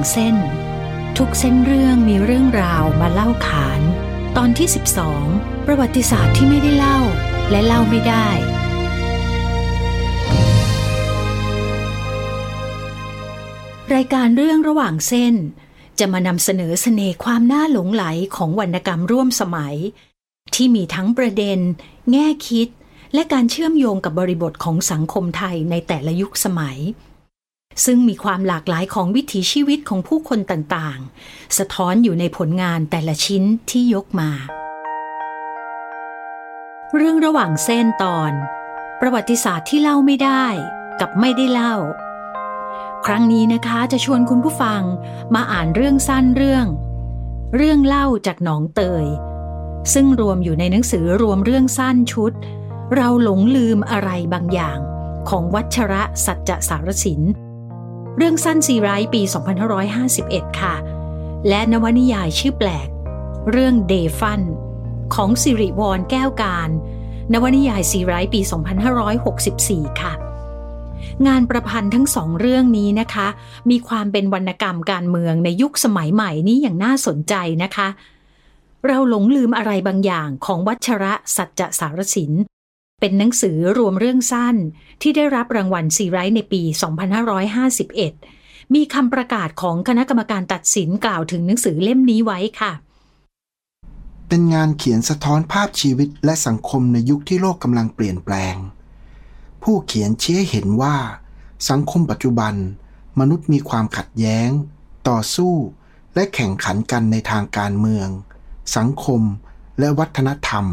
างเส้น ทุกเส้นเรื่องมีเรื่องราวมาเล่าขาน ตอนที่ 12 ประวัติศาสตร์ที่ไม่ได้เล่า และเล่าไม่ได้ รายการเรื่องระหว่างเส้น จะมานำเสนอเสน่ห์ความน่าหลงไหลของวรรณกรรมร่วมสมัย ที่มีทั้งประเด็น แง่คิด และการเชื่อมโยงกับบริบทของสังคมไทยในแต่ละยุคสมัย ซึ่งมีความหลากหลายของวิถีชีวิตของผู้คนต่างๆ สะท้อนอยู่ในผลงานแต่ละชิ้นที่ยกมา เรื่องระหว่างเส้นตอน ประวัติศาสตร์ที่เล่าไม่ได้กับไม่ได้เล่า ครั้งนี้นะคะจะชวนคุณผู้ฟังมาอ่านเรื่องสั้นเรื่อง เรื่องเล่าจากหนองเตย ซึ่งรวมอยู่ในหนังสือรวมเรื่องสั้นชุด เราหลงลืมอะไรบางอย่างของวัชระสัจจสารสิน เรื่องสั้นซีไรต์ปี 2551 ค่ะ และนวนิยายชื่อแปลก เรื่องเดฟัน ของสิริวรแก้วการ นวนิยายซีไรต์ปี 2564 ค่ะ งานประพันธ์ทั้งสองเรื่องนี้นะคะ มีความเป็นวรรณกรรมการเมืองในยุคสมัยใหม่นี้อย่างน่าสนใจนะคะ เราหลงลืมอะไรบางอย่างของวัชระสัจจะสารสิน เป็นหนังสือรวมเรื่องสั้นที่ได้รับรางวัลซีไรต์ในปี 2551 มีคำประกาศของคณะกรรมการตัดสินกล่าวถึงหนังสือเล่มนี้ไว้ค่ะ เป็นงานเขียนสะท้อนภาพชีวิตและสังคมในยุคที่โลกกำลังเปลี่ยนแปลง ผู้เขียนชี้ให้เห็นว่า สังคมปัจจุบัน มนุษย์มีความขัดแย้ง ต่อสู้ และแข่งขันกันในทางการเมือง สังคมและวัฒนธรรม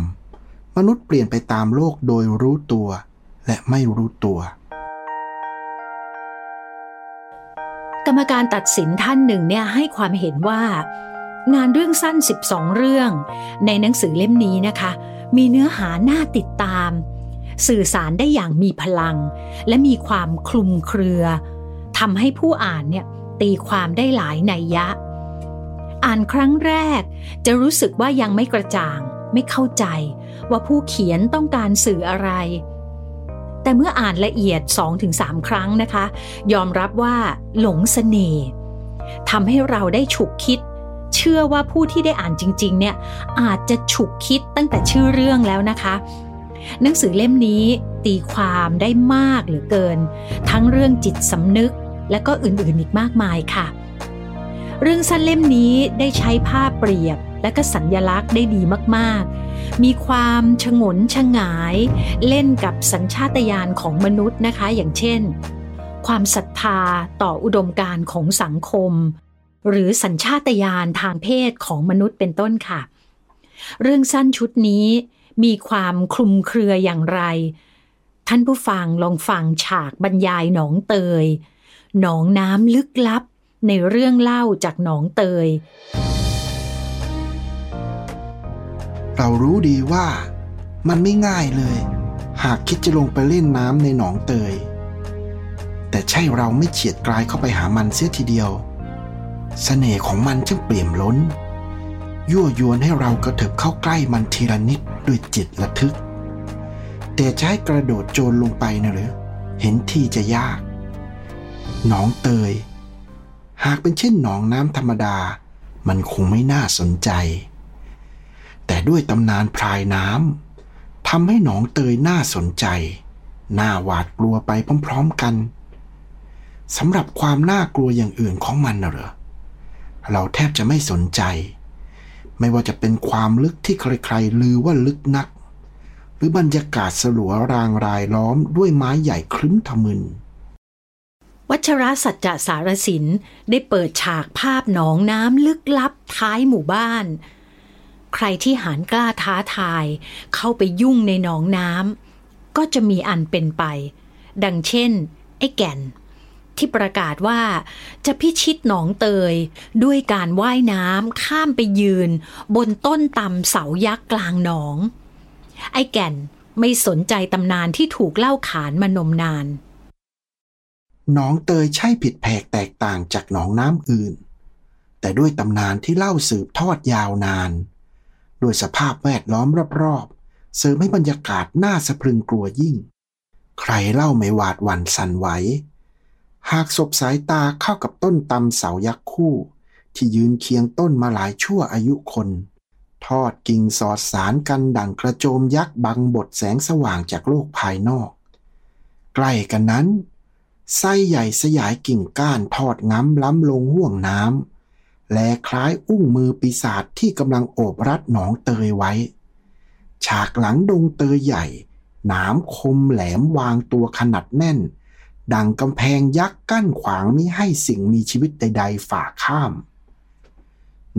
มนุษย์เปลี่ยนไปตามโลกโดยรู้ตัวและไม่รู้ตัว กรรมการตัดสินท่านหนึ่งเนี่ยให้ความเห็นว่า งานเรื่องสั้น 12 เรื่อง ในหนังสือเล่มนี้นะคะ มีเนื้อหาน่าติดตาม สื่อสารได้อย่างมีพลัง และมีความคลุมเครือทำให้ผู้อ่านเนี่ยตีความได้หลายนัยยะ อ่านครั้งแรก จะรู้สึกว่ายังไม่กระจ่าง ไม่เข้าใจ ว่าผู้เขียนต้องการสื่ออะไร แต่เมื่ออ่านละเอียด 2-3 ครั้งนะคะ ยอมรับว่าหลงเสน่ห์ทำให้เราได้ฉุกคิด เชื่อว่าผู้ที่ได้อ่านจริง ๆ เนี่ยอาจจะฉุกคิดตั้งแต่ชื่อเรื่องแล้วนะคะหนังสือเล่มนี้ตีความได้มากเหลือเกิน ทั้งเรื่องจิตสำนึกและก็อื่นๆอีกมากมายค่ะ เรื่องสั้นเล่มนี้ได้ใช้ภาพเปรียบ และก็สัญญลักษณ์ได้ดีมากๆ มีความชงนชงาย เล่นกับสัญชาตญาณของมนุษย์นะคะ อย่างเช่น ความศรัทธาต่ออุดมการณ์ของสังคม หรือสัญชาตญาณทางเพศของมนุษย์เป็นต้นค่ะ เรื่องสั้นชุดนี้มีความคลุมเครืออย่างไร ท่านผู้ฟังลองฟังฉากบรรยายหนองเตย หนองน้ำลึกลับในเรื่องเล่าจากหนองเตย เรารู้ดีว่ามันไม่ง่ายเลย หากคิดจะลงไปเล่นน้ำในหนองเตย แต่ใช่เราไม่เฉียดกลายเข้าไปหามันเสียทีเดียวสเสน่ห์ของมันจึงเปี่ยมล้น ยั่วยวนให้เรากระเถิบเข้าใกล้มันทีละนิดด้วยจิตระทึก แต่จะให้กระโดดโจรลงไปนะหรือ เห็นที่จะยาก หนองเตย หากเป็นเช่นหนองน้ำธรรมดา มันคงไม่น่าสนใจ แต่ด้วยตำนานพรายน้ำทำให้หนองเตยน่าสนใจ น่าหวาดกลัวไปพร้อมๆกันสำหรับความน่ากลัวอย่างอื่นของมันนะเหรอเราแทบจะไม่สนใจ ไม่ว่าจะเป็นความลึกที่ใครๆลือว่าลึกนัก หรือบรรยากาศสลัวรางรายล้อมด้วยไม้ใหญ่ครึ้มทะมึนวัชรสัจจะสารสินได้เปิดฉากภาพหนองน้ำลึกลับท้ายหมู่บ้าน ใครที่หานกล้าท้าทาย เข้าไปยุ่งในหนองน้ำก็จะมีอันเป็นไป ดังเช่น ไอ้แก่น ที่ประกาศว่าจะพิชิตหนองเตยด้วยการว่ายน้ำข้ามไปยืน บนต้นตำเสายักษ์กลางหนอง ไอ้แก่นไม่สนใจตำนานที่ถูกเล่าขานมานมนานหนองเตยใช่ผิดแผกแตกต่างจากหนองน้ำอื่น แต่ด้วยตำนานที่เล่าสืบทอดยาวนาน ด้วยสภาพแวดล้อมรอบๆ เสริมให้บรรยากาศน่าสะพรึงกลัวยิ่ง ใครเล่าไม่หวาดหวั่นสั่นไหว หากศบสายตาเข้ากับต้นตำเสายักษ์คู่ ที่ยืนเคียงต้นมาหลายชั่วอายุคน ทอดกิ่งสอดสารกันดั่งกระโจมยักษ์บังบทแสงสว่างจากโลกภายนอก ใกล้กันนั้นไส้ใหญ่สยายกิ่งก้านทอดง้ำล้ำลงห่วงน้ำ และคล้ายอุ้งมือปีศาจที่กำลังโอบรัดหนองเตยไว้ ฉากหลังดงเตยใหญ่ หนามคมแหลมวางตัวขนาดแน่น ดังกำแพงยักษ์กั้นขวางมิให้สิ่งมีชีวิตใด ๆ ฝ่าข้าม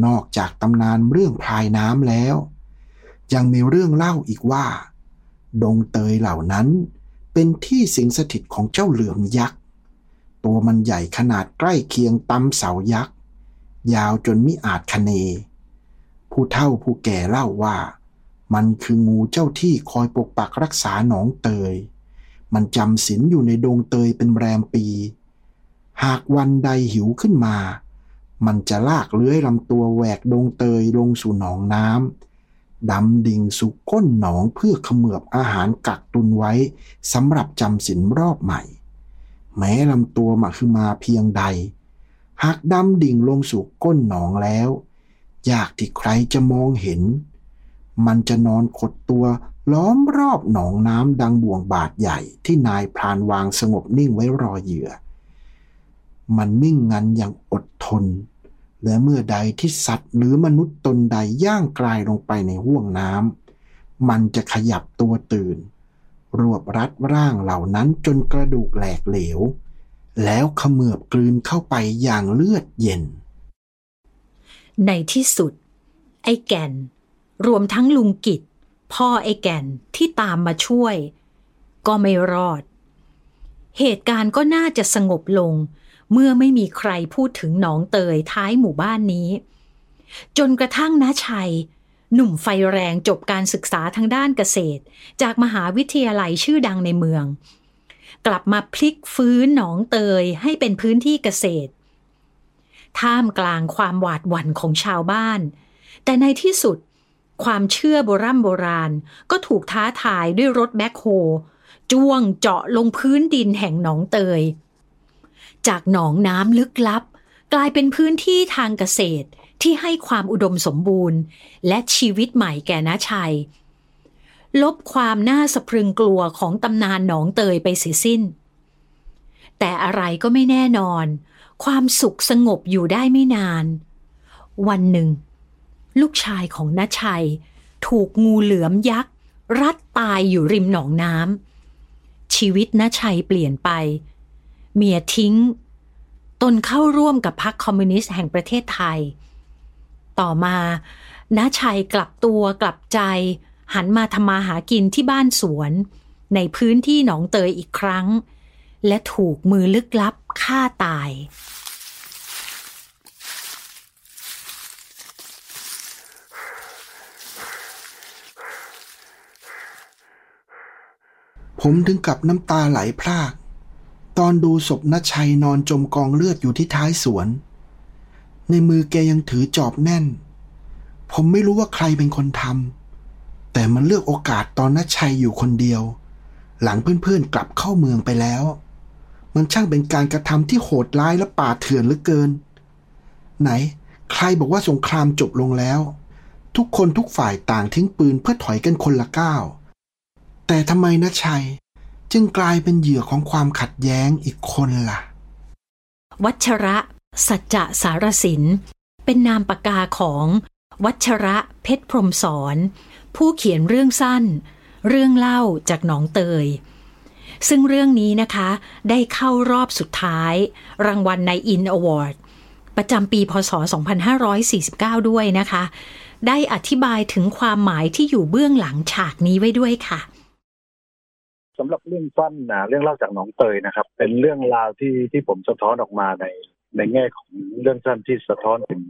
นอกจากตำนานเรื่องพลายน้ำแล้ว ยังมีเรื่องเล่าอีกว่า ดงเตยเหล่านั้นเป็นที่สิงสถิตของเจ้าเหลือมยักษ์ ตัวมันใหญ่ขนาดใกล้เคียงตำเสายักษ์ ยาวจนมิอาจคะเน ผู้เฒ่าผู้แก่เล่าว่า มันคืองูเจ้าที่คอยปกปักรักษาหนองเตย มันจำศีลอยู่ในดงเตยเป็นแรมปี หากวันใดหิวขึ้นมา มันจะลากเลื้อยลำตัวแหวกดงเตยลงสู่หนองน้ำดำดิ่งสู่ก้นหนองเพื่อขมือบอาหารกักตุนไว้สำหรับจำศีลรอบใหม่ แม้ลำตัวมาคือมาเพียงใด หากดำดิ่งลงสู่ก้นหนองแล้ว ยากที่ใครจะมองเห็น มันจะนอนขดตัวล้อมรอบหนองน้ำดังบ่วงบาดใหญ่ที่นายพรานวางสงบนิ่งไว้รอเหยื่อ มันนิ่งงันอย่างอดทน และเมื่อใดที่สัตว์หรือมนุษย์ตนใดย่างกลายลงไปในห้วงน้ำมันจะขยับตัวตื่น รวบรัดร่างเหล่านั้นจนกระดูกแหลกเหลว แล้วขมือบกลืนเข้าไปอย่างเลือดเย็น ในที่สุด ไอ้แก่น รวมทั้งลุงกิจพ่อไอ้แก่นที่ตามมาช่วย ก็ไม่รอด เหตุการณ์ก็น่าจะสงบลง เมื่อไม่มีใครพูดถึงหนองเตยท้ายหมู่บ้านนี้ จนกระทั่งน้าชัย หนุ่มไฟแรงจบการศึกษาทางด้านเกษตร จากมหาวิทยาลัยชื่อดังในเมือง กลับมาพลิกฟื้นหนองเตยให้เป็นพื้นที่เกษตร ท่ามกลางความหวาดหวั่นของชาวบ้าน แต่ในที่สุด ความเชื่อโบรโบราณก็ถูกท้าทายด้วยรถแบ็คโฮจ้วงเจาะลงพื้นดินแห่งหนองเตย จากหนองน้ำลึกลับ กลายเป็นพื้นที่ทางเกษตรที่ให้ความอุดมสมบูรณ์ และชีวิตใหม่แก่นาชัย ลบความน่าสะพรึงกลัวของตำนานหนองเตยไปเสียสิ้น แต่อะไรก็ไม่แน่นอน ความสุขสงบอยู่ได้ไม่นาน วันหนึ่ง ลูกชายของนชัย ถูกงูเหลือมยักษ์ รัดตายอยู่ริมหนองน้ำชีวิตนชัยเปลี่ยนไป เมียทิ้ง ตนเข้าร่วมกับพรรคคอมมิวนิสต์แห่งประเทศไทย ต่อมาน้าชัยกลับตัวกลับใจ หันมาทำมาหากินที่บ้านสวน ในพื้นที่หนองเตยอีกครั้ง และถูกมือลึกลับฆ่าตาย ผมถึงกับน้ำตาไหลพราก ตอนดูศพนชัยนอนจมกองเลือดอยู่ที่ท้ายสวน ในมือแกยังถือจอบแน่น ผมไม่รู้ว่าใครเป็นคนทำ แต่มันเลือกโอกาสตอนนชัยอยู่คนเดียว หลังเพื่อนๆกลับเข้าเมืองไปแล้ว มันช่างเป็นการกระทำที่โหดร้ายและป่าเถื่อนเหลือเกิน ไหน ใครบอกว่าสงครามจบลงแล้ว ทุกคนทุกฝ่ายต่างทิ้งปืนเพื่อถอยกันคนละก้าวแต่ทำไมนะชัย จึงกลายเป็นเหยื่อของความขัดแย้งอีกคนละ่ะ วัชระ สัจจะสารสิน เป็นนามปากกาของ วัชระเพชรพรมสอน ผู้เขียนเรื่องสั้น เรื่องเล่าจากหนองเตย ซึ่งเรื่องนี้นะคะ ได้เข้ารอบสุดท้าย รางวัลในอินอวอร์ดประจำปีพศ 2549 ด้วยนะคะ ได้อธิบายถึงความหมายที่อยู่เบื้องหลังฉากนี้ไว้ด้วยค่ะสำหรับเรื่องสั้นนะเรื่องเล่าจากหนองเตยนะครับ เป็นเรื่องราวที่ที่ผมสะท้อนออกมาในในแง่ของเรื่องสั้นที่สะท้อนถึง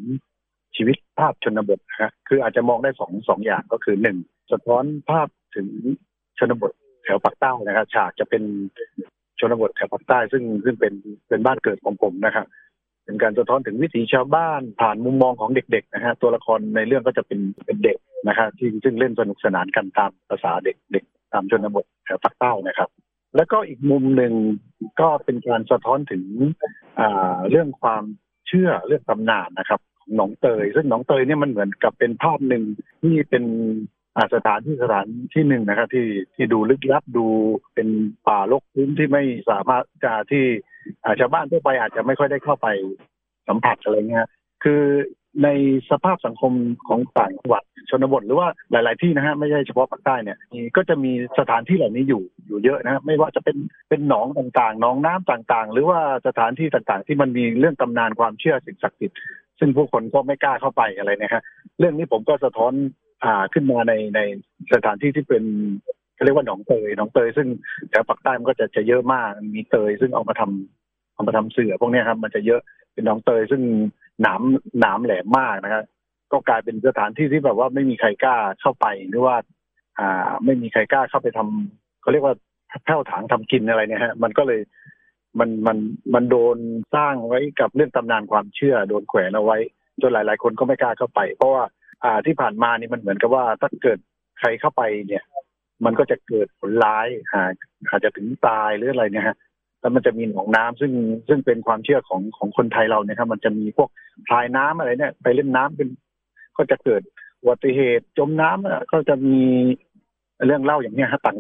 ชีวิตภาพชนบทนะคืออาจจะมองได้สองสองอย่างก็คือหนึ่งสะท้อนภาพถึงชนบทแถวภาคใต้นะครับฉากจะเป็นชนบทแถวภาคใต้ซึ่งซึ่งเป็นเป็นบ้านเกิดของผมนะครับเป็นการสะท้อนถึงวิถีชาวบ้านผ่านมุมมองของเด็กๆนะฮะตัวละครในเรื่องก็จะเป็นเป็นเด็กนะครับที่ซึ่งเล่นสนุกสนานกันตามภาษาเด็กๆตามชนบทแถวภาคใต้นะครับ แล้วก็อีกมุมหนึ่งก็เป็นการสะท้อนถึงเรื่องความเชื่อเรื่องตำนานนะครับ หนองเตย ซึ่งหนองเตยเนี่ยมันเหมือนกับเป็นภาพหนึ่งที่เป็นสถานที่สถานที่หนึ่งนะครับที่ที่ดูลึกลับดูเป็นป่ารกพื้นที่ไม่สามารถจะที่ชาวบ้านทั่วไปอาจจะไม่ค่อยได้เข้าไปสัมผัสอะไรเงี้ยคือในสภาพสังคมของต่างจังหวัดชนบทหรือว่าหลาย ๆ ที่นะฮะไม่ใช่เฉพาะภาคใต้เนี่ยก็จะมีสถานที่เหล่านี้อยู่อยู่เยอะนะไม่ว่าจะเป็นเป็นหนองต่างๆหนองน้ำต่างๆ หรือว่าสถานที่ต่างๆ ที่มันมีเรื่องตำนานความเชื่อสิ่งศักดิ์สิทธิ์ ซึ่งผู้คนก็ไม่กล้าเข้าไปอะไรนะฮะเรื่องนี้ผมก็สะท้อนอ่าขึ้นมาในในสถานที่ที่เป็นเขาเรียกว่าหนองเตยหนองเตยซึ่งแถวภาคใต้มันก็จะจะเยอะมากมีเตยซึ่งเอามาทำเอามาทำเสือพวกนี้ครับ มันจะเยอะเป็นหนองเตยซึ่งหนามหนามแหลมมากนะครับก็กลายเป็นสถานที่ที่แบบว่าไม่มีใครกล้าเข้าไปหรือว่า อ่า ไม่มีใครกล้าเข้าไปทำเขาเรียกว่าแผ้วถางทำกินอะไรเนี่ยฮะ มันก็เลย มันมันมันโดนสร้างไว้กับเรื่องตำนานความเชื่อ โดนแขวนเอาไว้ จนหลาย ๆ คนก็ไม่กล้าเข้าไป เพราะว่าอ่าที่ผ่านมานี่มันเหมือนกับว่าถ้าเกิดใครเข้าไปเนี่ย มันก็จะเกิดผลร้ายอาอาจจะถึงตายหรืออะไรเนี่ยฮะแล้วมันจะมีหนองน้ำซึ่งซึ่งเป็นความเชื่อของของคนไทยเราเนี่ยครับมันจะมีพวกพายน้ำอะไรเนี่ย ไปเล่นน้ำเป็น ก็จะเกิดอุบัติเหตุจมน้ำก็จะมีเรื่องเล่าอย่างเนี้ยฮะต่าง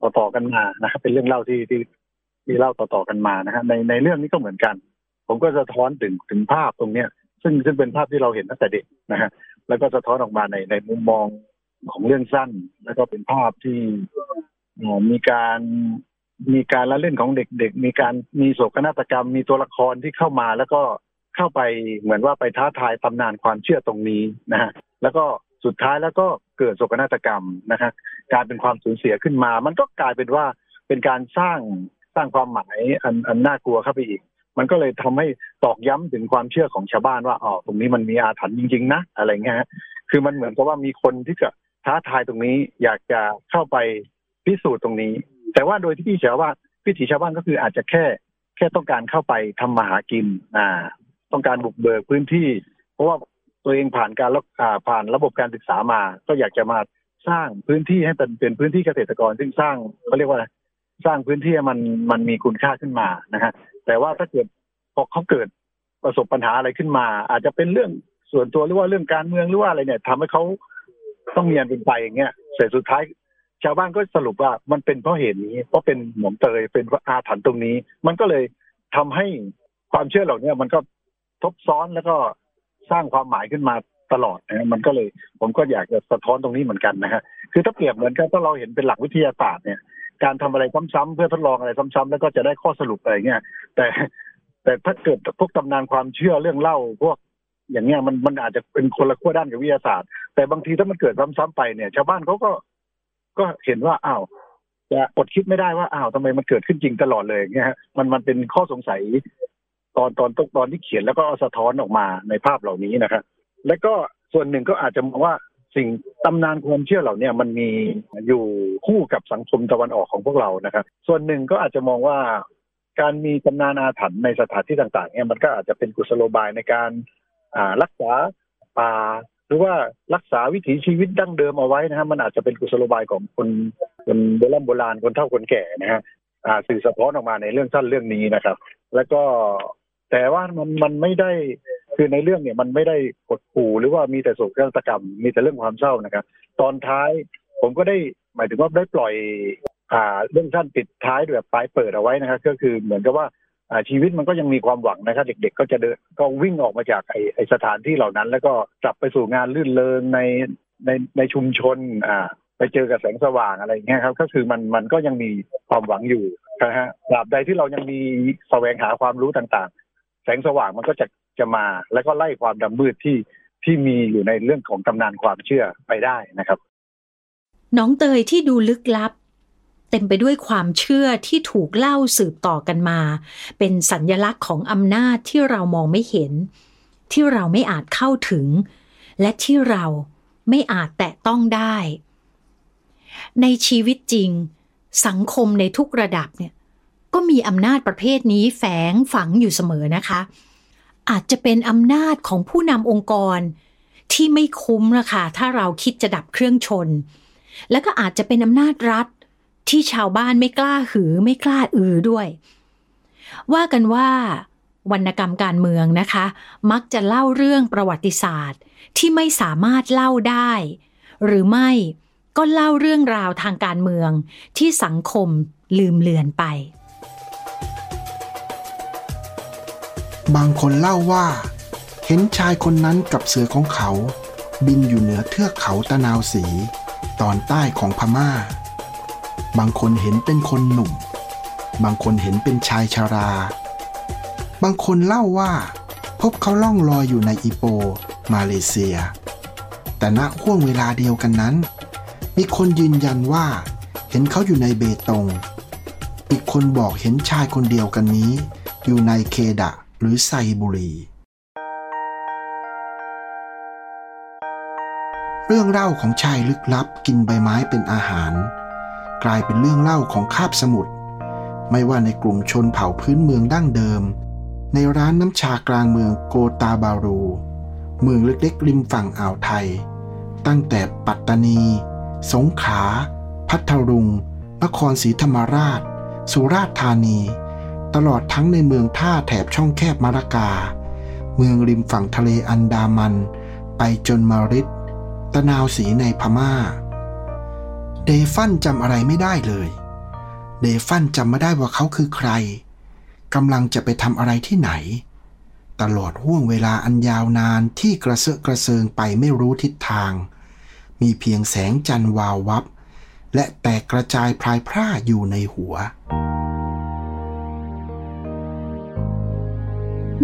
ต่อต่อกันมานะครับ เป็นเรื่องเล่าที่ที่ ที่เล่าต่อต่อกันมานะฮะในในเรื่องนี้ก็เหมือนกัน ผมก็สะท้อนถึงถึงภาพตรงเนี้ย ซึ่งซึ่งเป็นภาพที่เราเห็นตั้งแต่เด็กนะฮะแล้วก็สะท้อนออกมาในในมุมมองของเรื่องสั้น แล้วก็เป็นภาพที่มีการมีการละเล่นของเด็กๆ มีการมีโศกนาฏกรรม มีตัวละครที่เข้ามา แล้วก็เข้าไปเหมือนว่าไปท้าทายตำนานความเชื่อตรงนี้นะฮะแล้วก็สุดท้ายแล้วก็เกิดโศกนาฏกรรมนะฮะการเป็นความสูญเสียขึ้นมา มันก็กลายเป็นว่าเป็นการสร้าง สร้างความหมายอันอันน่ากลัวเข้าไปอีก มันก็เลยทำให้ตอกย้ำถึงความเชื่อของชาวบ้านว่าอ๋อตรงนี้มันมีอาถรรพ์จริง ๆ นะอะไรเงี้ยคือมันเหมือนกับว่ามีคนที่จะท้าทายตรงนี้ อยากจะเข้าไปพิสูจน์ตรงนี้ แต่ว่าโดยที่พี่เชาวบ้าพิถีชาวบ้านก็คืออาจจะแค่ แค่ต้องการเข้าไปทำมาหากินอ่า ต้องการบุกเบิกพื้นที่ เพราะว่าตัวเองผ่านการผ่านระบบการศึกษามา ก็อยากจะมาสร้างพื้นที่ให้เป็นเป็นพื้นที่เกษตรกรซึ่งสร้างเขาเรียกว่า สร้างพื้นที่มันมันมีคุณค่าขึ้นมานะฮะแต่ว่าถ้าเกิดพอเขาเกิดประสบปัญหาอะไรขึ้นมา อาจจะเป็นเรื่องส่วนตัวหรือว่าเรื่องการเมืองหรือว่าอะไรเนี่ยทำให้เขาต้องเมีอันเป็นไปอย่างเงี้ยเสร็จสุดท้าย ชาวบ้านก็สรุปว่ามันเป็นเพราะเหตุนี้ เพราะเป็นหมอมเตยเป็นเพราะอาถรรพ์ตรงนี้ มันก็เลยทำให้ความเชื่อเหล่านี้มันก็ทบซ้อนแล้วก็สร้างความหมายขึ้นมาตลอดนะมันก็เลยผมก็อยากจะสะท้อนตรงนี้เหมือนกันนะฮะคือถ้าเปรียบเหมือนกันถ้าเราเห็นเป็นหลักวิทยาศาสตร์เนี่ย การทำอะไรซ้ำๆเพื่อทดลองอะไรซ้ำๆแล้วก็จะได้ข้อสรุปอะไรเงี้ยแต่แต่ถ้าเกิดพวกตำนานความเชื่อเรื่องเล่าพวกอย่างเงี้ยมันมันอาจจะเป็นคนละขั้วด้านกับวิทยาศาสตร์ แต่บางทีถ้ามันเกิดซ้ำๆไปเนี่ย ชาวบ้านเขาก็ก็เห็นว่าอ้าวจะอดคิดไม่ได้ว่าอ้าวทำไมมันเกิดขึ้นจริงตลอดเลยเงี้ยมันมันเป็นข้อสงสัยตอนตอนตอนที่เขียนแล้วก็สะท้อนออกมาในภาพเหล่านี้นะครับและก็ส่วนหนึ่งก็อาจจะมองว่า สิ่งตำนานความเชื่อเหล่านี้มันมีอยู่คู่กับสังคมตะวันออกของพวกเรานะครับ ส่วนหนึ่งก็อาจจะมองว่าการมีตำนานอาถรรพ์ในสถานที่ต่างๆเนี่ยมันก็อาจจะเป็นกุศโลบายในการรักษาป่าหรือว่ารักษาวิถีชีวิตดั้งเดิมเอาไว้นะฮะมันอาจจะเป็นกุศโลบายของคนคนโบราณโบราณคนเฒ่าคนแก่นะฮะสื่อสะท้อนออกมาในเรื่องสั้นเรื่องนี้นะครับ แล้วก็แต่ว่ามันมันไม่ได้ คือในเรื่องเนี่ยมันไม่ได้กดขู่หรือว่ามีแต่โศกนาฏกรรม มีแต่เรื่องความเศร้านะครับ ตอนท้ายผมก็ได้หมายถึงว่าได้ปล่อยอ่าเรื่องสั้นปิดท้ายแบบปลายเปิดเอาไว้นะครับ ก็คือเหมือนกับว่าชีวิตมันก็ยังมีความหวังนะครับ เด็กๆ ก็จะเดินก็วิ่งออกมาจากไอ้ไอสถานที่เหล่านั้น แล้วก็กลับไปสู่งานลื่นเริงในในในชุมชนอ่าไปเจอกับแสงสว่างอะไรเงี้ยครับ ก็คือมันมันก็ยังมีความหวังอยู่นะฮะตราบใดที่เรายังมีแสวงหาความรู้ต่างๆ แสงสว่างมันก็จะ จะมา แล้วก็ไล่ความดำมืดที่ที่มีอยู่ในเรื่องของตำนานความเชื่อไปได้นะครับ น้องเตยที่ดูลึกลับ เต็มไปด้วยความเชื่อที่ถูกเล่าสืบต่อกันมา เป็นสัญญลักษณ์ของอำนาจที่เรามองไม่เห็น ที่เราไม่อาจเข้าถึง และที่เราไม่อาจแตะต้องได้ ในชีวิตจริง สังคมในทุกระดับเนี่ย ก็มีอำนาจประเภทนี้แฝงฝังอยู่เสมอนะคะ อาจจะเป็นอำนาจของผู้นำองค์กร ที่ไม่คุ้มละค่ะถ้าเราคิดจะดับเครื่องชน แล้วก็อาจจะเป็นอำนาจรัฐที่ชาวบ้านไม่กล้าหือไม่กล้าอือด้วย ว่ากันว่าวรรณกรรมการเมืองนะคะ มักจะเล่าเรื่องประวัติศาสตร์ ที่ไม่สามารถเล่าได้ หรือไม่ก็เล่าเรื่องราวทางการเมืองที่สังคมลืมเลือนไป บางคนเล่าว่า เห็นชายคนนั้นกับเสือของเขา บินอยู่เหนือเทือกเขาตะนาวสี ตอนใต้ของพมา่า บางคนเห็นเป็นคนหนุ่ม บางคนเห็นเป็นชายชารา บางคนเล่าว่า พบเขาล่องลอยอยู่ในอิโป มาเลเซีย แต่ณห่วงเวลาเดียวกันนั้น มีคนยืนยันว่า เห็นเขาอยู่ในเบตง อีกคนบอกเห็นชายคนเดียวกันนี้ อยู่ในเคดะ หรือไซบุรี เรื่องเล่าของชายลึกลับกินใบไม้เป็นอาหาร กลายเป็นเรื่องเล่าของคาบสมุทรไม่ว่าในกลุ่มชนเผ่าพื้นเมืองดั้งเดิม ในร้านน้ำชากลางเมืองโกตาบารู เมืองเล็กๆริมฝั่งอ่าวไทย ตั้งแต่ปัตตานี สงขลาพัทลุงนครศรีธรรมราช สุราษฎร์ธานี ตลอดทั้งในเมืองท่าแถบช่องแคบมารากา เมืองริมฝั่งทะเลอันดามัน ไปจนมาริดตะนาวสีในพมา่า เดฟันจำอะไรไม่ได้เลย เดฟันจำไม่ได้ว่าเขาคือใครกำลังจะไปทำอะไรที่ไหน ตลอดห่วงเวลาอันยาวนานที่กระเซาะกระเซิงไปไม่รู้ทิศทาง มีเพียงแสงจันทร์วาววับ และแตกกระจายพลายพร่าอยู่ในหัว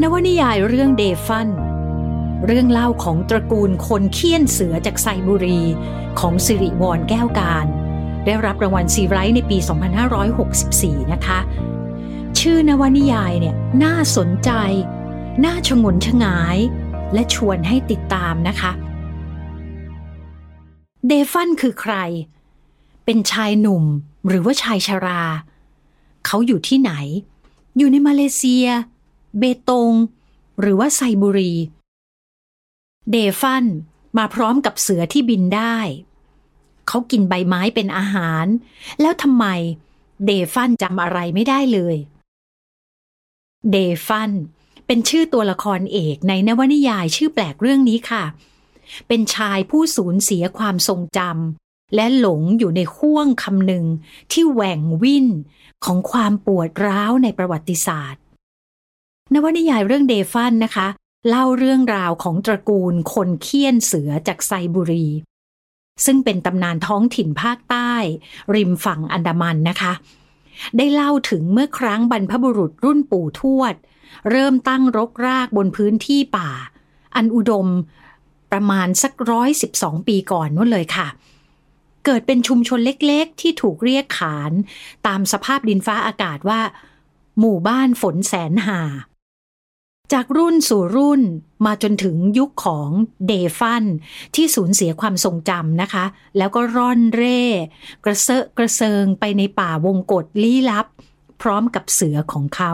นวนิยายเรื่องเดฟัน เรื่องเล่าของตระกูลคนเคี่ยนเสือจากไซบุรี ของสิริวรแก้วการ ได้รับรางวัลซีไรท์ในปี 2564 นะคะ ชื่อนวนิยายเนี่ยน่าสนใจ น่าชงนชงาย และชวนให้ติดตามนะคะ เดฟันคือใคร เป็นชายหนุ่มหรือว่าชายชรา เขาอยู่ที่ไหน อยู่ในมาเลเซีย เบตง หรือว่าไซบุรี เดฟันมาพร้อมกับเสือที่บินได้ เขากินใบไม้เป็นอาหาร แล้วทำไมเดฟันจำอะไรไม่ได้เลย เดฟันเป็นชื่อตัวละครเอกในนวนิยายชื่อแปลกเรื่องนี้ค่ะ เป็นชายผู้สูญเสียความทรงจำและหลงอยู่ในห้วงคำหนึ่งที่แหว่งวิ่นของความปวดร้าวในประวัติศาสตร์ นวนิยายเรื่องเดฟันนะคะ เล่าเรื่องราวของตระกูลคนเคี่ยนเสือจากไซบุรี ซึ่งเป็นตำนานท้องถิ่นภาคใต้ ริมฝั่งอันดามันนะคะ ได้เล่าถึงเมื่อครั้งบรรพบุรุษรุ่นปู่ทวด เริ่มตั้งรกรากบนพื้นที่ป่า อันอุดมประมาณสักร้อยสิบสองปีก่อนนู่นเลยค่ะ เกิดเป็นชุมชนเล็กๆ ที่ถูกเรียกขาน ตามสภาพดินฟ้าอากาศว่า หมู่บ้านฝนแสนหา จากรุ่นสู่รุ่นมาจนถึงยุคของเดฟัน ที่สูญเสียความทรงจำนะคะ แล้วก็ร่อนเร่ กระเซาะกระเซิงไปในป่าวงกฏลี้ลับ พร้อมกับเสือของเขา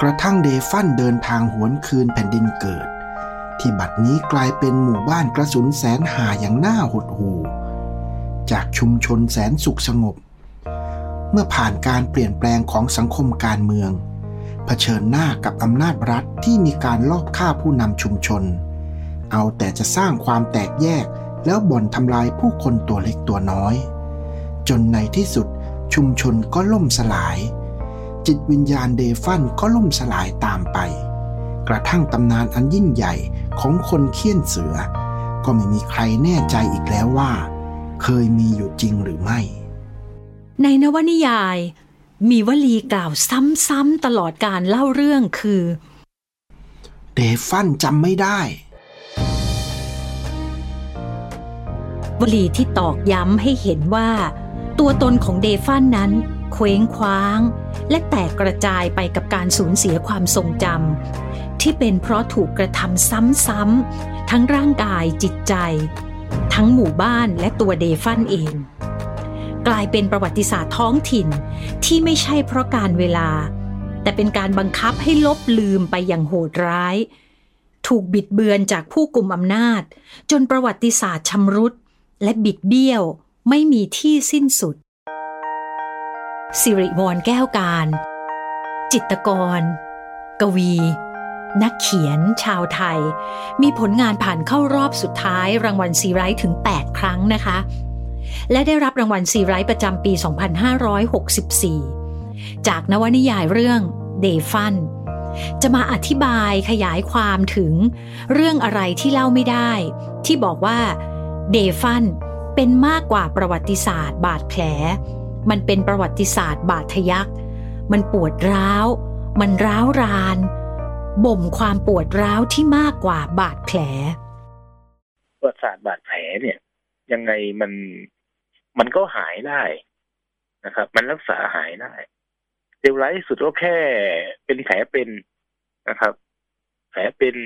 กระทั่งเดฟันเดินทางหวนคืนแผ่นดินเกิด ที่บัดนี้กลายเป็นหมู่บ้านกระสุนแสนหาอย่างน่าหดหู่จากชุมชนแสนสุขสงบ เมื่อผ่านการเปลี่ยนแปลงของสังคมการเมือง เผชิญหน้ากับอำนาจรัฐที่มีการลอบฆ่าผู้นำชุมชน เอาแต่จะสร้างความแตกแยกแล้วบ่อนทำลายผู้คนตัวเล็กตัวน้อย จนในที่สุดชุมชนก็ล่มสลาย จิตวิญญาณเดฟันก็ล่มสลายตามไป กระทั่งตำนานอันยิ่งใหญ่ของคนเคี่ยนเสือ ก็ไม่มีใครแน่ใจอีกแล้วว่า เคยมีอยู่จริงหรือไม่ ในนวนิยาย มีวลีกล่าวซ้ำๆตลอดการเล่าเรื่องคือเดฟันจำไม่ได้ วลีที่ตอกย้ำให้เห็นว่า ตัวตนของเดฟันนั้น เคว้งคว้าง และแตกกระจายไปกับการสูญเสียความทรงจำที่เป็นเพราะถูกกระทำซ้ำๆทั้งร่างกายจิตใจ ทั้งหมู่บ้านและตัวเดฟันเอง กลายเป็นประวัติศาสตร์ท้องถิ่น ที่ไม่ใช่เพราะการเวลา แต่เป็นการบังคับให้ลบลืมไปอย่างโหดร้าย ถูกบิดเบือนจากผู้กลุ่มอำนาจ จนประวัติศาสตร์ชำรุด และบิดเบี้ยวไม่มีที่สิ้นสุด สิริวรแก้วการ จิตกร กวี นักเขียน ชาวไทย มีผลงานผ่านเข้ารอบสุดท้ายรางวัลซีไรต์ถึง 8 ครั้งนะคะ และได้รับรางวัลซีไรต์ประจำปี 2564 จากนวนิยายเรื่องเดฟันจะมาอธิบายขยายความถึงเรื่องอะไรที่เล่าไม่ได้ ที่บอกว่าเดฟันเป็นมากกว่าประวัติศาสตร์บาดแผล มันเป็นประวัติศาสตร์บาดทะยัก มันปวดร้าว มันร้าวราน บ่มความปวดร้าวที่มากกว่าบาดแผลประวัติศาสตร์บาดแผลเนี่ยยังไงมัน มันก็หายได้นะครับ มันรักษาหายได้เร็วร้ายที่สุดก็แค่เป็นแผลเป็นนะครับ แผลเป็น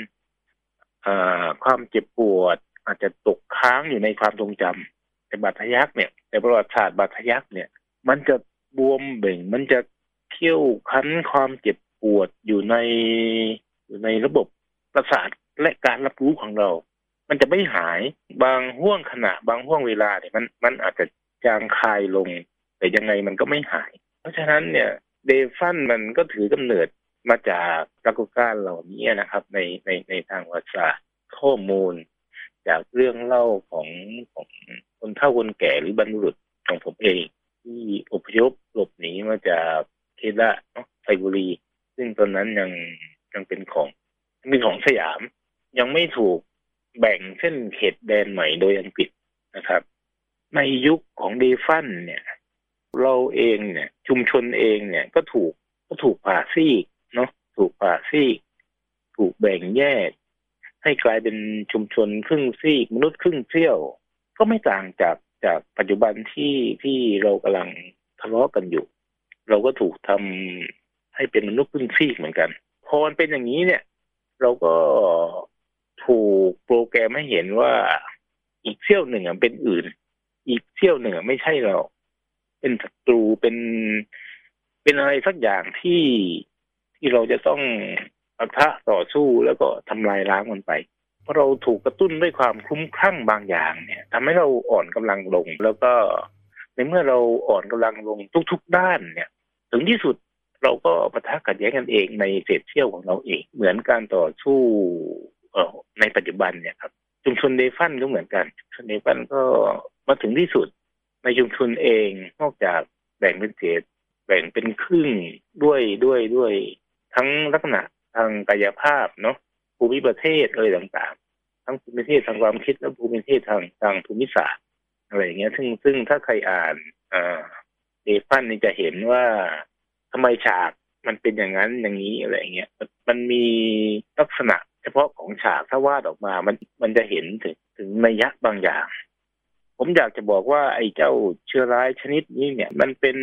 ความเจ็บปวด อาจจะตกค้างอยู่ในความทรงจำแต่บาดทะยักเนี่ยแต่ประวัติศาสตร์บาดทะยักเนี่ย มันจะบวมเบ่ง มันจะเคี่ยวคั้นความเจ็บปวดอยู่ในอยู่ในระบบประสาทและการรับรู้ของเรา มันจะไม่หายบางห่วงขณะ บางห่วงเวลาเนี่ยมันมันอาจจะจางคายลง แต่ยังไงมันก็ไม่หาย เพราะฉะนั้นเนี่ยเดฟันมันก็ถือกำเนิดมาจากปรากฏการณ์เหล่านี้นะครับ ในในในทางวัติศาสตร์ข้อมูล จากเรื่องเล่าของของคนเฒ่าคนแก่หรือบรรพบุรุษของผมเอง ที่อพยพหลบหนีมาจากเคดะเนาะไซบุรี ซึ่งตอนนั้นยังยังเป็นของเป็นของสยาม ยังไม่ถูก แบ่งเส้นเขตแดนใหม่โดยอังกฤษนะครับ ในยุคของเดฟันเนี่ย เราเองเนี่ย ชุมชนเองเนี่ยก็ถูกก็ถูกผ่าซีกเนาะถูกผ่าซีก ถูกแบ่งแยก ให้กลายเป็นชุมชนครึ่งซีก มนุษย์ครึ่งเซี่ยว ก็ไม่ต่างจากจากปัจจุบันที่ที่เรากำลังทะเลาะกันอยู่ เราก็ถูกทำให้เป็นมนุษย์ครึ่งซีกเหมือนกัน พอมันเป็นอย่างนี้เนี่ย เราก็ ถูกโปรแกรมให้เห็นว่าอีกเซี่ยวหนึ่งเป็นอื่น อีกเซี่ยวหนึ่งไม่ใช่เรา เป็นศัตรูเป็นเป็นอะไรสักอย่างที่ที่เราจะต้องปะทะต่อสู้แล้วก็ทำลายล้างมันไป เพราะเราถูกกระตุ้นด้วยความคลุ้มคลั่งบางอย่างเนี่ยทำให้เราอ่อนกำลังลง แล้วก็ในเมื่อเราอ่อนกำลังลงทุก ๆ ด้านเนี่ย ถึงที่สุดเราก็ปะทะขัดแย้งกันเองในเศษเสี้ยวของเราเอง เหมือนการต่อสู้ ในปัจจุบันเนี่ยครับชุมชนเดฟันก็เหมือนกันชุมชนเดฟันก็มาถึงที่สุด ในชุมชนเองนอกจากแบ่งเป็นเศษแบ่งเป็นครึ่งด้วยด้วยด้วยทั้งลักษณะทางกายภาพเนาะภูมิประเทศอะไรต่างๆ ทั้งภูมิประเทศทางความคิดและภูมิประเทศทางทางภูมิศาสตร์อะไรอย่างเงี้ย ซึ่งซึ่งถ้าใครอ่านเดฟันนี่จะเห็นว่าทำไมฉากมันเป็นอย่างนั้นอย่างนี้อะไรเงี้ยมันมีลักษณะ เฉพาะของฉากถ้าวาดออกมามันมันจะเห็นถึงถึงนัยยะบางอย่าง ผมอยากจะบอกว่าไอ้เจ้าเชื้อร้ายชนิดนี้เนี่ย มันเป็น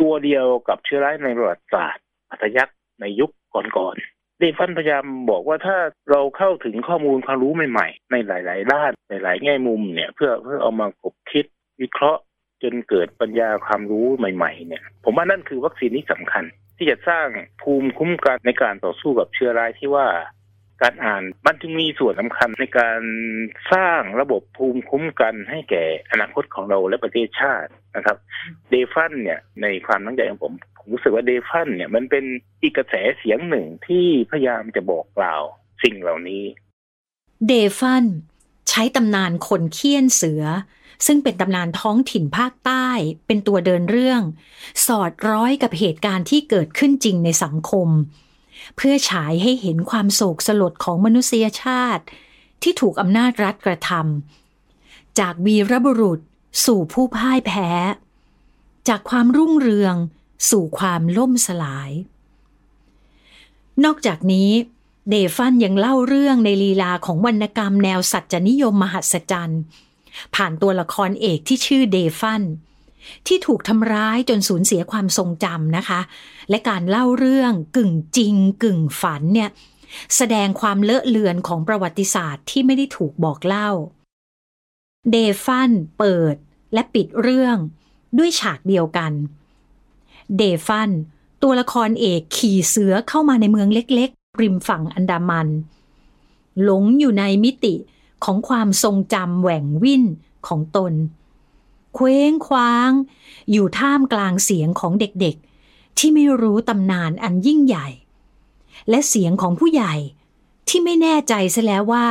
ตัวเดียวกับเชื้อร้ายในประวัติศาสตร์อัตยักษ์ในยุคก่อนๆเดฟันพยายามบอกว่าถ้าเราเข้าถึงข้อมูลความรู้ใหม่ๆ ในหลาย ๆ ด้านหลายๆแง่มุมเนี่ย เพื่อเพื่อเอามาคบคิดวิเคราะห์จนเกิดปัญญาความรู้ใหม่ ๆ เนี่ย ผมว่านั่นคือวัคซีนที่สำคัญ ที่จะสร้างภูมิคุ้มกันในการต่อสู้กับเชื้อร้ายที่ว่า การอ่านมันจึงมีส่วนสำคัญในการสร้างระบบภูมิคุ้มกันให้แก่อนาคตของเราและประเทศชาตินะครับ เดฟันเนี่ยในความตั้งใจของผมผมรู้สึกว่าเดฟันเนี่ยมันเป็นอีกกระแสเสียงหนึ่งที่พยายามจะบอกกล่าวสิ่งเหล่านี้ เดฟันใช้ตำนานคนเคี่ยนเสือ ซึ่งเป็นตำนานท้องถิ่นภาคใต้ เป็นตัวเดินเรื่อง สอดร้อยกับเหตุการณ์ที่เกิดขึ้นจริงในสังคม เพื่อฉายให้เห็นความโศกสลดของมนุษยชาติ ที่ถูกอำนาจรัฐกระทำจากวีรบุรุษสู่ผู้พ่ายแพ้ จากความรุ่งเรือง สู่ความล่มสลาย นอกจากนี้เดฟันยังเล่าเรื่องในลีลาของวรรณกรรมแนวสัจจนิยมมหัศจรรย์ ผ่านตัวละครเอกที่ชื่อเดฟัน ที่ถูกทำร้ายจนสูญเสียความทรงจำนะคะ และการเล่าเรื่องกึ่งจริง กึ่งฝันเนี่ยแสดงความเลอะเลือนของประวัติศาสตร์ที่ไม่ได้ถูกบอกเล่า เดฟันเปิดและปิดเรื่องด้วยฉากเดียวกัน เดฟัน ตัวละครเอกขี่เสือเข้ามาในเมืองเล็กๆ ริมฝั่งอันดามัน หลงอยู่ในมิติของความทรงจำแหว่งวิ่นของตน เคว้งคว้าง อยู่ท่ามกลางเสียงของเด็กๆ ที่ไม่รู้ตำนานอันยิ่งใหญ่ และเสียงของผู้ใหญ่ที่ไม่แน่ใจซะแล้วว่า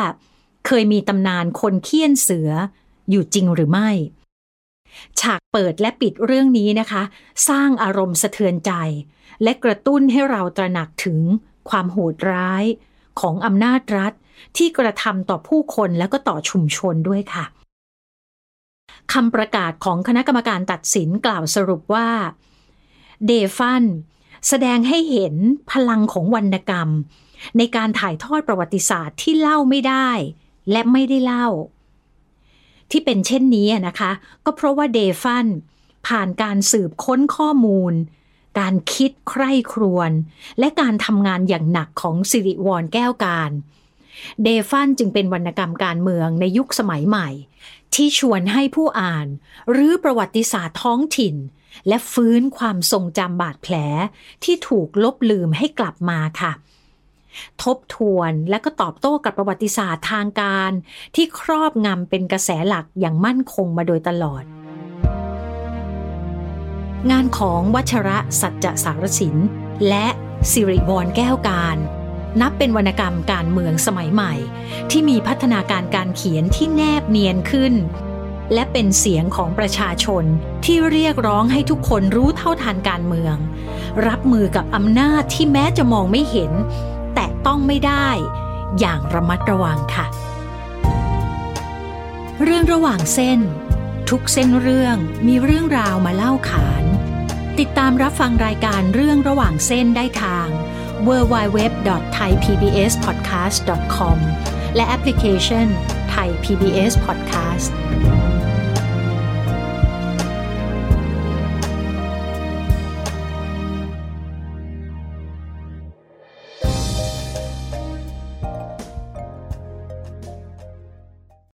เคยมีตำนานคนเคี่ยนเสืออยู่จริงหรือไม่ ฉากเปิดและปิดเรื่องนี้นะคะ สร้างอารมณ์สะเทือนใจ และกระตุ้นให้เราตระหนักถึงความโหดร้ายของอำนาจรัฐที่กระทำต่อผู้คนและก็ต่อชุมชนด้วยค่ะ คำประกาศของคณะกรรมการตัดสินกล่าวสรุปว่า เดฟันแสดงให้เห็นพลังของวรรณกรรม ในการถ่ายทอดประวัติศาสตร์ที่เล่าไม่ได้ และไม่ได้เล่า ที่เป็นเช่นนี้นะคะ ก็เพราะว่าเดฟันผ่านการสืบค้นข้อมูล การคิดใคร่ครวญและการทำงานอย่างหนักของสิริวรแก้วการ เดฟันจึงเป็นวรรณกรรมการเมืองในยุคสมัยใหม่ ที่ชวนให้ผู้อ่านหรือประวัติศาสตร์ท้องถิ่น และฟื้นความทรงจำบาดแผลที่ถูกลบลืมให้กลับมาค่ะ ทบทวนและก็ตอบโต้กับประวัติศาสตร์ทางการ ที่ครอบงำเป็นกระแสหลักอย่างมั่นคงมาโดยตลอดงานของวัชระสัจจสารสิน และสิริวรแก้วการ นับเป็นวรรณกรรมการเมืองสมัยใหม่ ที่มีพัฒนาการการเขียนที่แนบเนียนขึ้น และเป็นเสียงของประชาชนที่เรียกร้องให้ทุกคนรู้เท่าทันการเมือง รับมือกับอำนาจที่แม้จะมองไม่เห็น แต่ต้องไม่ได้ อย่างระมัดระวังค่ะ เรื่องระหว่างเส้น ทุกเส้นเรื่องมีเรื่องราวมาเล่าขาน ติดตามรับฟังรายการเรื่องระหว่างเส้นได้ทาง www.thaipbspodcast.com และแอปพลิเคชัน Thai PBS Podcast